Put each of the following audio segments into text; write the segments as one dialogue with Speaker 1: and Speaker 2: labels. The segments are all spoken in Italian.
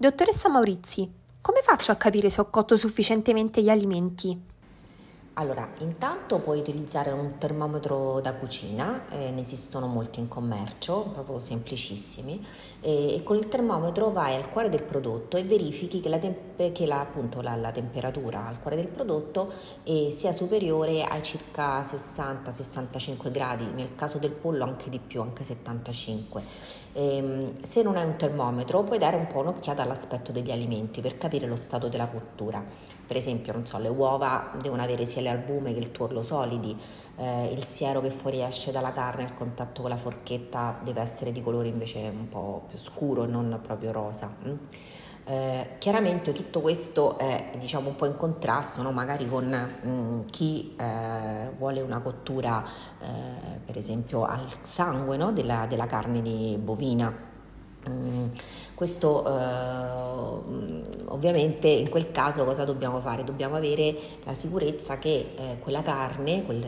Speaker 1: Dottoressa Maurizi, come faccio a capire se ho cotto sufficientemente gli alimenti?
Speaker 2: Allora, intanto puoi utilizzare un termometro da cucina, eh, ne esistono molti in commercio, proprio semplicissimi, e, e, con il termometro vai al cuore del prodotto e verifichi che la, temp- che la, appunto, la, la temperatura al cuore del prodotto eh, sia superiore ai circa 60-65 gradi, nel caso del pollo anche di più, anche 75. E, ehm, se non hai un termometro puoi dare un po' un'occhiata all'aspetto degli alimenti per capire lo stato della cottura. Per esempio, non so, le uova devono avere sia l'albume che il tuorlo solidi, eh, il siero che fuoriesce dalla carne al contatto con la forchetta deve essere di colore invece un po' più scuro e non proprio rosa. Mm? Eh, chiaramente tutto questo è diciamo un po' in contrasto no? magari con mh, mm, chi eh, vuole una cottura eh, per esempio al sangue no? della, della carne di bovina Mm, questo eh, ovviamente in quel caso cosa dobbiamo fare? Dobbiamo avere la sicurezza che eh, quella carne quel,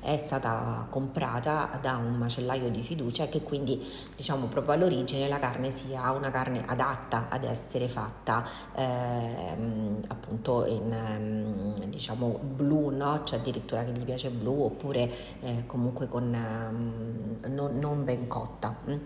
Speaker 2: è stata comprata da un macellaio di fiducia e che quindi diciamo proprio all'origine la carne sia una carne adatta ad essere fatta eh, appunto in diciamo blu, no? C'è addirittura che gli piace blu oppure eh, comunque con um, non, non, ben cotta. Mm.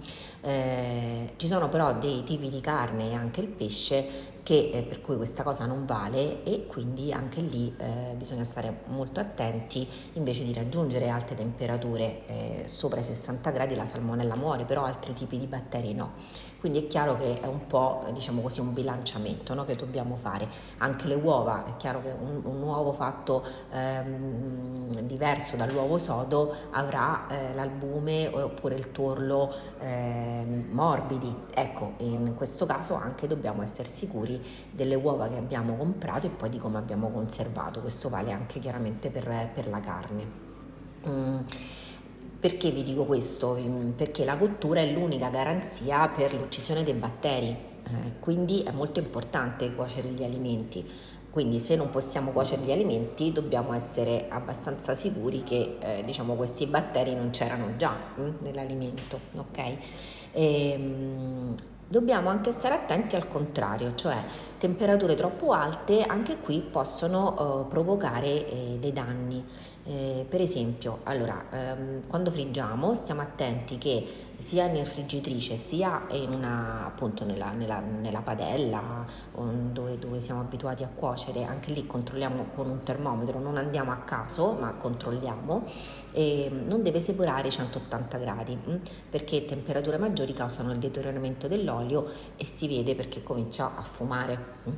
Speaker 2: Eh, ci sono però dei tipi di carne e anche il pesce che, eh, per cui questa cosa non vale e quindi anche lì eh, bisogna stare molto attenti invece di raggiungere alte temperature eh, sopra i 60 gradi la salmonella muore però altri tipi di batteri no. Quindi è chiaro che è un po' diciamo così un bilanciamento no, che dobbiamo fare. Anche le uova è chiaro che un, un uovo fatto ehm, diverso dall'uovo sodo avrà eh, l'albume oppure il tuorlo ehm, morbidi. Ecco in questo caso anche dobbiamo essere sicuri delle uova che abbiamo comprato e poi di come abbiamo conservato. Questo vale anche chiaramente per, per la carne. Mm. Perché vi dico questo? Mm, perché la cottura è l'unica garanzia per l'uccisione dei batteri, eh, quindi è molto importante cuocere gli alimenti. Quindi se non possiamo cuocere gli alimenti dobbiamo essere abbastanza sicuri che eh, diciamo, questi batteri non c'erano già hm, nell'alimento. Okay? E, ehm, Dobbiamo anche stare attenti al contrario, cioè temperature troppo alte anche qui possono uh, provocare eh, dei danni. Eh, per esempio, allora, ehm, quando friggiamo stiamo attenti che sia nella friggitrice sia una, appunto nella, nella, nella padella dove, dove, siamo abituati a cuocere, anche lì controlliamo con un termometro, non andiamo a caso ma controlliamo, e non deve separare i 180 gradi mm, perché temperature maggiori causano il deterioramento dell'olio e si vede perché comincia a fumare. Mh.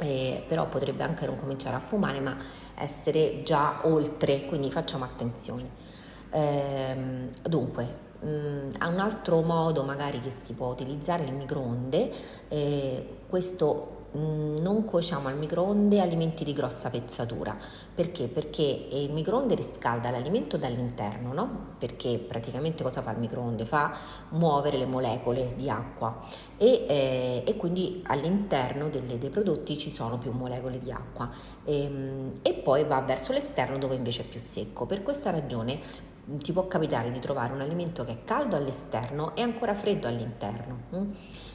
Speaker 2: Eh, però potrebbe anche non cominciare a fumare ma essere già oltre, quindi facciamo attenzione. Ehm, dunque, mh, mm, un altro modo magari che si può utilizzare il microonde, eh, questo non cuociamo al microonde alimenti di grossa pezzatura. Perché? Perché il microonde riscalda l'alimento dall'interno, no? Perché praticamente cosa fa il microonde? Fa muovere le molecole di acqua e, eh, e quindi all'interno delle, dei prodotti ci sono più molecole di acqua e, ehm, e poi va verso l'esterno dove invece è più secco. Per questa ragione mm, ti può capitare di trovare un alimento che è caldo all'esterno e ancora freddo all'interno. Mm?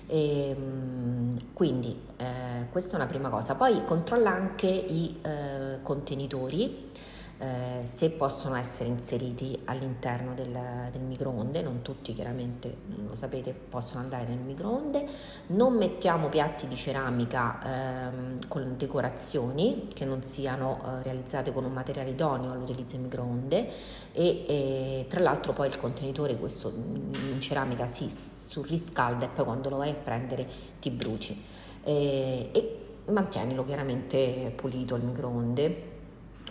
Speaker 2: E, ehm, quindi eh, questa è una prima cosa. Poi controlla anche i eh, contenitori eh, se possono essere inseriti all'interno del, del, microonde, non tutti chiaramente lo sapete possono andare nel microonde, non mettiamo piatti di ceramica ehm, con decorazioni che non siano eh, realizzate con un materiale idoneo all'utilizzo in microonde e, e, tra l'altro poi il contenitore questo in ceramica si surriscalda e poi quando lo vai a prendere ti bruci. E, e mantienilo chiaramente pulito il microonde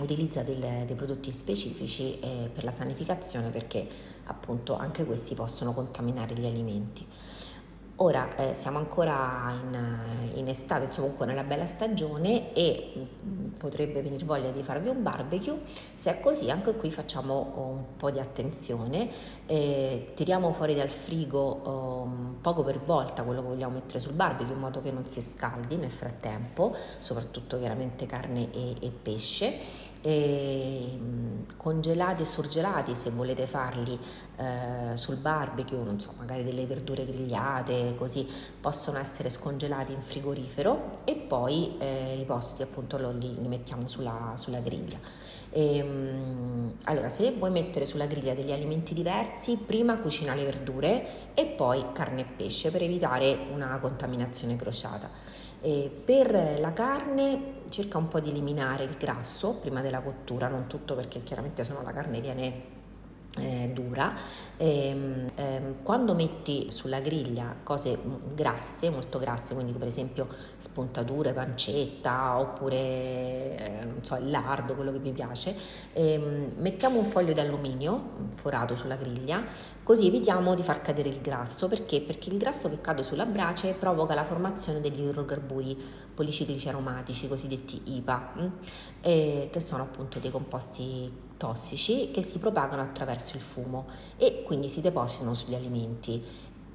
Speaker 2: utilizza del, dei prodotti specifici eh, per la sanificazione perché appunto anche questi possono contaminare gli alimenti. Ora eh, siamo ancora in, in estate, insomma comunque nella bella stagione e mm, potrebbe venire voglia di farvi un barbecue, se è così anche qui facciamo un po' di attenzione, eh, tiriamo fuori dal frigo um, poco per volta quello che vogliamo mettere sul barbecue in modo che non si scaldi nel frattempo, soprattutto chiaramente carne e, e pesce E, congelati e surgelati se volete farli eh, sul barbecue, non so, magari delle verdure grigliate, così possono essere scongelati in frigorifero e poi eh, riposti appunto li, li mettiamo sulla, sulla griglia. E, ehm, allora, se vuoi mettere sulla griglia degli alimenti diversi, prima cucina le verdure e poi carne e pesce per evitare una contaminazione crociata. E per la carne cerca un po' di eliminare il grasso prima della cottura, non tutto perché chiaramente sennò la carne viene eh, dura. E, ehm, ehm, quando metti sulla griglia cose grasse, molto grasse, quindi per esempio spuntature, pancetta oppure eh, non so, il lardo, quello che vi piace, ehm, mettiamo un foglio di alluminio forato sulla griglia, così evitiamo di far cadere il grasso. Perché? Perché il grasso che cade sulla brace provoca la formazione degli idrocarburi policiclici aromatici, cosiddetti IPA, mm, eh, che sono appunto dei composti tossici che si propagano attraverso il fumo e quindi si depositano sugli alimenti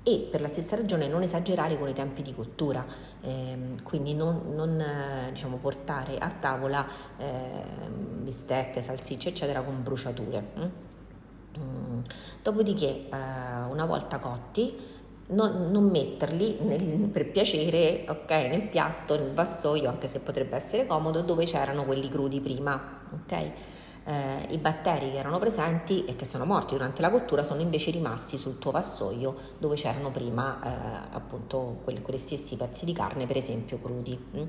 Speaker 2: e per la stessa ragione non esagerare con i tempi di cottura, ehm, quindi non, non eh, diciamo, portare a tavola eh, bistecche, salsicce eccetera con bruciature. Mm. mm. Dopodiché eh, una volta cotti non, non metterli nel, per piacere okay, nel piatto, nel vassoio, anche se potrebbe essere comodo, dove c'erano quelli crudi prima. Okay? Eh, i batteri che erano presenti e che sono morti durante la cottura sono invece rimasti sul tuo vassoio dove c'erano prima eh, appunto quelli, quegli stessi pezzi di carne, per esempio crudi. Mm.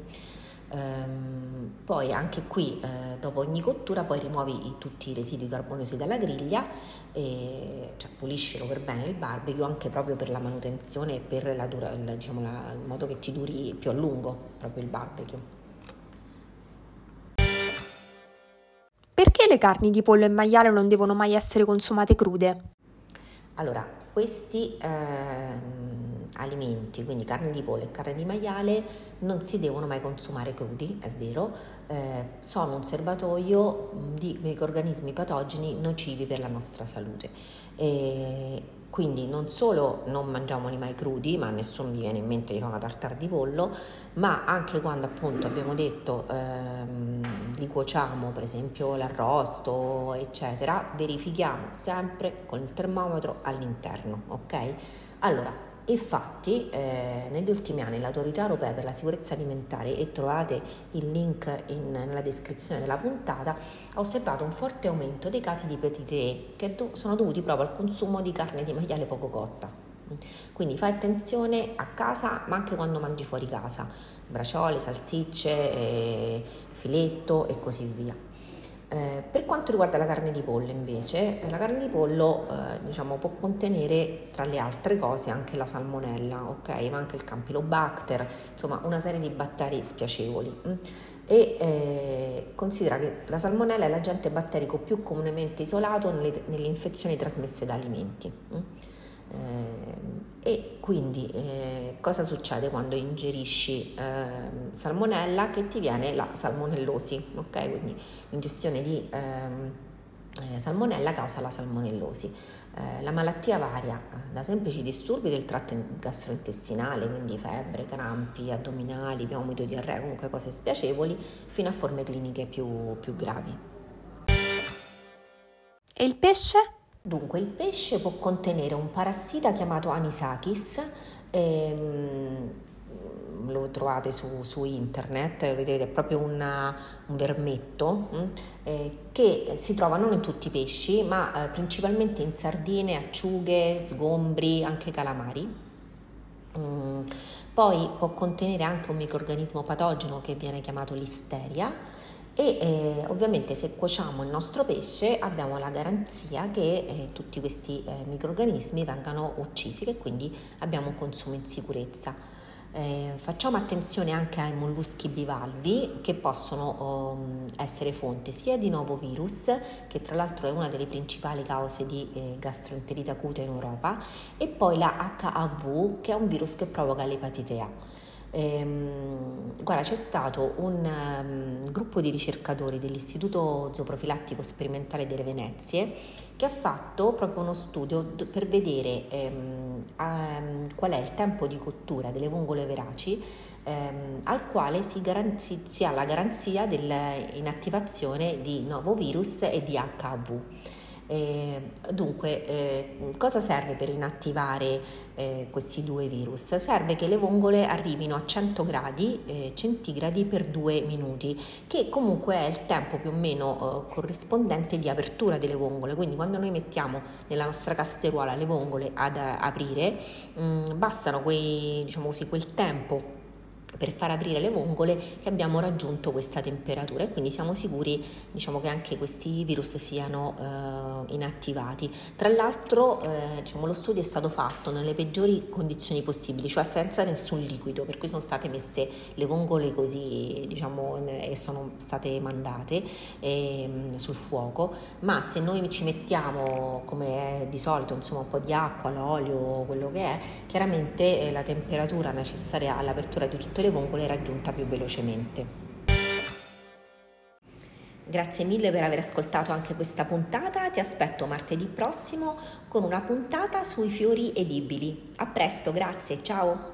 Speaker 2: Ehm, poi anche qui eh, dopo ogni cottura poi rimuovi tutti i residui carboniosi dalla griglia e cioè, puliscilo per bene il barbecue anche proprio per la manutenzione e per la dura, il, diciamo, la, il modo che ti duri più a lungo proprio il barbecue.
Speaker 1: Perché le carni di pollo e maiale non devono mai essere consumate crude?
Speaker 2: Allora, questi eh, alimenti, quindi carne di pollo e carne di maiale, non si devono mai consumare crudi, è vero, eh, sono un serbatoio di microrganismi patogeni nocivi per la nostra salute. E quindi non solo non mangiamoli mai crudi, ma nessuno gli viene in mente di fare una tartare di pollo, ma anche quando appunto abbiamo detto ehm, li cuociamo, per esempio l'arrosto, eccetera, verifichiamo sempre con il termometro all'interno, ok? Allora, Infatti, eh, negli ultimi anni l'Autorità Europea per la Sicurezza Alimentare, e trovate il link in, nella descrizione della puntata, ha osservato un forte aumento dei casi di petite che do, sono dovuti proprio al consumo di carne di maiale poco cotta. Quindi fai attenzione a casa, ma anche quando mangi fuori casa, braciole, salsicce, eh, filetto e così via. Eh, per quanto riguarda la carne di pollo invece, eh, la carne di pollo eh, diciamo, può contenere tra le altre cose anche la salmonella, ok? Ma anche il campylobacter, insomma una serie di batteri spiacevoli. Mm? E eh, considera che la salmonella è l'agente batterico più comunemente isolato nelle, nelle infezioni trasmesse da alimenti. Eh, e quindi eh, cosa succede quando ingerisci eh, salmonella? Che ti viene la salmonellosi, ok? Quindi l'ingestione di ehm, eh, salmonella causa la salmonellosi. Eh, la malattia varia da semplici disturbi del tratto gastrointestinale, quindi febbre, crampi addominali, vomito, diarrea, comunque cose spiacevoli, fino a forme cliniche più, più gravi.
Speaker 1: E il pesce?
Speaker 2: Dunque, il pesce può contenere un parassita chiamato Anisakis, ehm, lo trovate su, su, internet, vedete è proprio una, un vermetto mm, eh, che si trova non in tutti i pesci, ma eh, principalmente in sardine, acciughe, sgombri, anche calamari. Mm, poi può contenere anche un microorganismo patogeno che viene chiamato listeria e eh, ovviamente se cuociamo il nostro pesce abbiamo la garanzia che eh, tutti questi eh, microrganismi vengano uccisi e quindi abbiamo un consumo in sicurezza. Eh, facciamo attenzione anche ai molluschi bivalvi che possono um, essere fonte sia di nuovo virus, che tra l'altro è una delle principali cause di eh, gastroenterite acuta in Europa, e poi la HAV che è un virus che provoca l'epatite A. Ehm, guarda, c'è stato un um, gruppo di ricercatori dell'Istituto Zooprofilattico Sperimentale delle Venezie che ha fatto proprio uno studio per vedere ehm, um, qual è il tempo di cottura delle vongole veraci ehm, al quale si, garanzi- si ha la garanzia dell'inattivazione di nuovo virus e di HIV. Eh, dunque, eh, cosa serve per inattivare eh, questi due virus? Serve che le vongole arrivino a 100 gradi eh, centigradi per due minuti, che comunque è il tempo più o meno eh, corrispondente di apertura delle vongole. Quindi, quando noi mettiamo nella nostra casteruola le vongole ad aprire, mh, mm, bastano quei, diciamo così, quel tempo per far aprire le vongole che abbiamo raggiunto questa temperatura e quindi siamo sicuri diciamo, che anche questi virus siano eh, inattivati. Tra l'altro eh, diciamo, lo studio è stato fatto nelle peggiori condizioni possibili, cioè senza nessun liquido, per cui sono state messe le vongole così diciamo, e sono state mandate eh, sul fuoco, ma se noi ci mettiamo come di solito insomma, un po' di acqua, l'olio, quello che è, chiaramente eh, la temperatura necessaria all'apertura di tutte le vongole raggiunta più velocemente. Grazie mille per aver ascoltato anche questa puntata, ti aspetto martedì prossimo con una puntata sui fiori edibili. A presto, grazie, ciao!